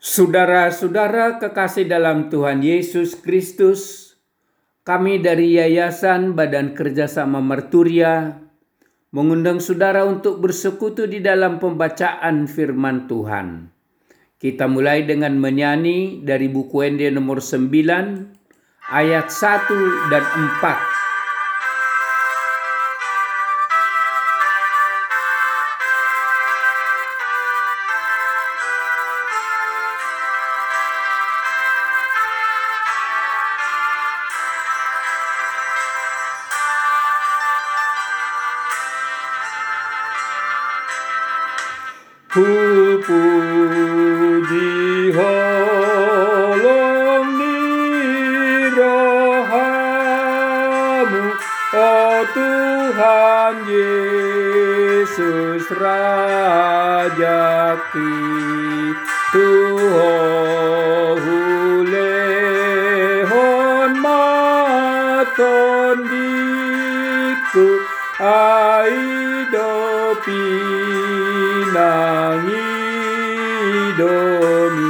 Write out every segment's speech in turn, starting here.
Saudara-saudara kekasih dalam Tuhan Yesus Kristus, kami dari Yayasan Badan Kerjasama Merturia mengundang saudara untuk bersekutu di dalam pembacaan firman Tuhan. Kita mulai dengan menyanyi dari buku Ende nomor 9 ayat 1 dan 4. Ku puji holong di rohamu, Oh Tuhan Yesus Raja Tuhan hulehon maton diku 愛のピナミドミ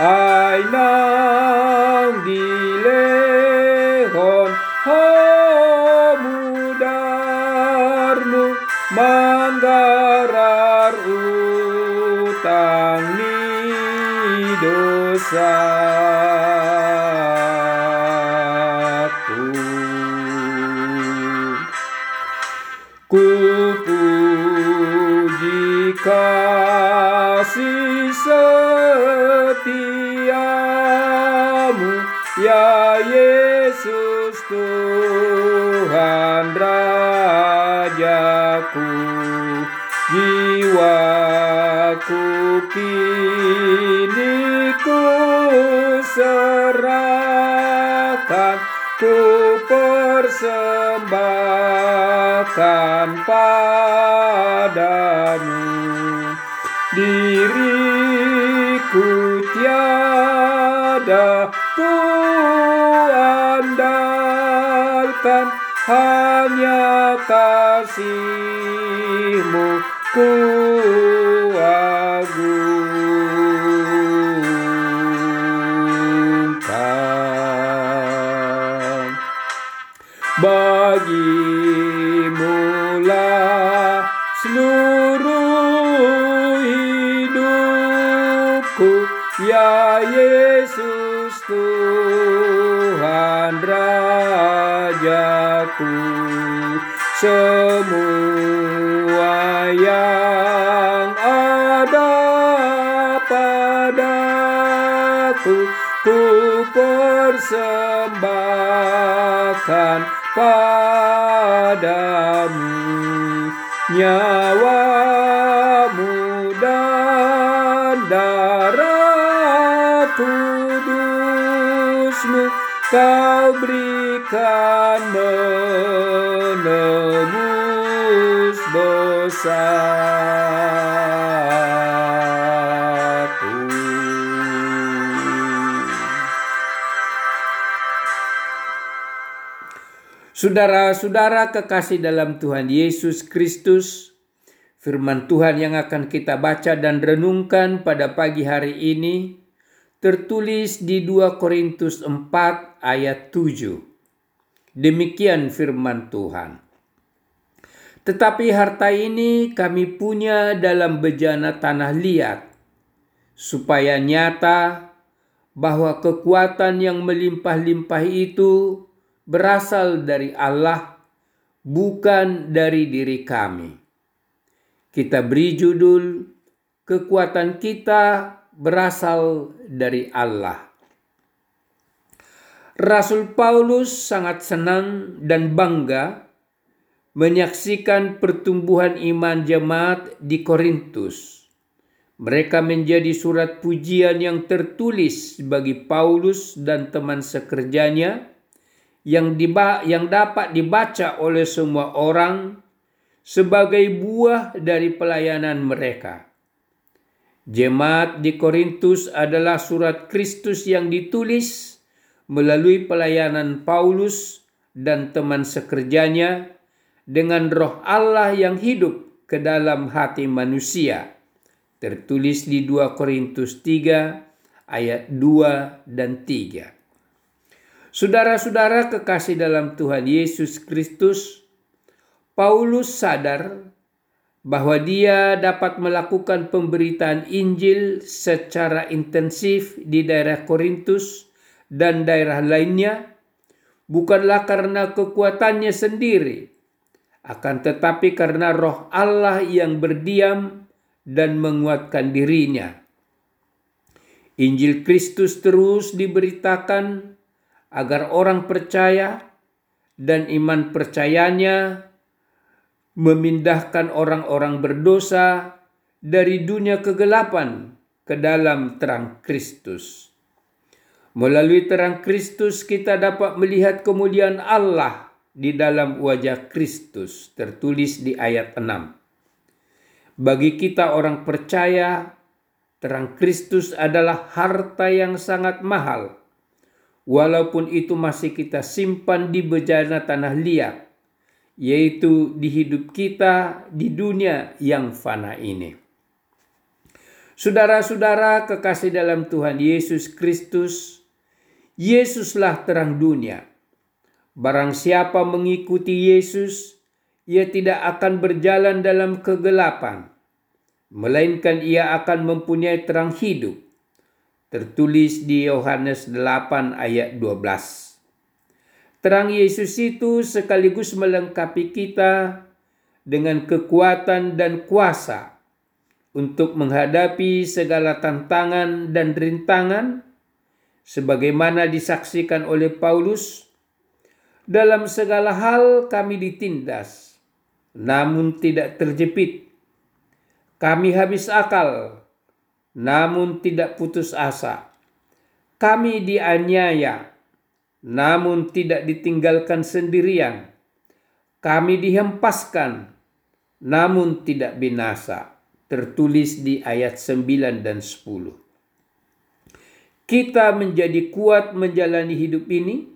ay nang dilehon Yesus Tuhan Rajaku Jiwaku kini ku serahkan Ku persembahkan padamu. Diriku kasihmu ku agungkan Bagimulah seluruh hidupku Ya Yesus Tuhan Rajaku Semua yang ada padaku Ku persembahkan padamu. Nyawamu dan darah kudusmu Kau berikan Saudara-saudara kekasih dalam Tuhan Yesus Kristus, firman Tuhan yang akan kita baca dan renungkan pada pagi hari ini tertulis di 2 Korintus 4 ayat 7. Demikian firman Tuhan. Tetapi harta ini kami punya dalam bejana tanah liat, supaya nyata bahwa kekuatan yang melimpah-limpah itu berasal dari Allah, bukan dari diri kami. Kita beri judul "Kekuatan Kita Berasal dari Allah". Rasul Paulus sangat senang dan bangga menyaksikan pertumbuhan iman jemaat di Korintus. Mereka menjadi surat pujian yang tertulis bagi Paulus dan teman sekerjanya yang, diba yang dapat dibaca oleh semua orang sebagai buah dari pelayanan mereka. Jemaat di Korintus adalah surat Kristus yang ditulis melalui pelayanan Paulus dan teman sekerjanya dengan roh Allah yang hidup ke dalam hati manusia. Tertulis di 2 Korintus 3 ayat 2 dan 3. Saudara-saudara kekasih dalam Tuhan Yesus Kristus, Paulus sadar bahwa dia dapat melakukan pemberitaan Injil secara intensif di daerah Korintus dan daerah lainnya bukanlah karena kekuatannya sendiri, akan tetapi karena roh Allah yang berdiam dan menguatkan dirinya. Injil Kristus terus diberitakan agar orang percaya dan iman percayanya memindahkan orang-orang berdosa dari dunia kegelapan ke dalam terang Kristus. Melalui terang Kristus kita dapat melihat kemuliaan Allah di dalam wajah Kristus tertulis di ayat 6. Bagi kita orang percaya, terang Kristus adalah harta yang sangat mahal. Walaupun itu masih kita simpan di bejana tanah liat, yaitu di hidup kita di dunia yang fana ini. Saudara-saudara kekasih dalam Tuhan Yesus Kristus, Yesuslah terang dunia. Barang siapa mengikuti Yesus, ia tidak akan berjalan dalam kegelapan, melainkan ia akan mempunyai terang hidup. Tertulis di Yohanes 8 ayat 12. Terang Yesus itu sekaligus melengkapi kita dengan kekuatan dan kuasa untuk menghadapi segala tantangan dan rintangan sebagaimana disaksikan oleh Paulus, dalam segala hal kami ditindas, namun tidak terjepit. Kami habis akal, namun tidak putus asa. Kami dianiaya, namun tidak ditinggalkan sendirian. Kami dihempaskan, namun tidak binasa. Tertulis di ayat 9 dan 10 kita menjadi kuat menjalani hidup ini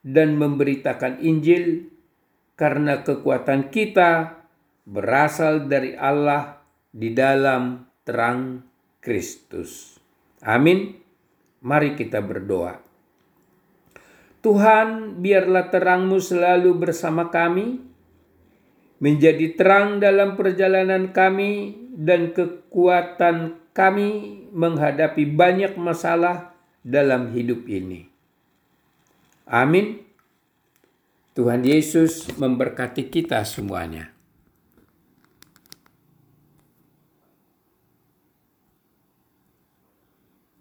dan memberitakan Injil karena kekuatan kita berasal dari Allah di dalam terang Kristus. Amin. Mari kita berdoa. Tuhan, biarlah terangmu selalu bersama kami, menjadi terang dalam perjalanan kami dan kekuatan kami menghadapi banyak masalah dalam hidup ini. Amin. Tuhan Yesus memberkati kita semuanya.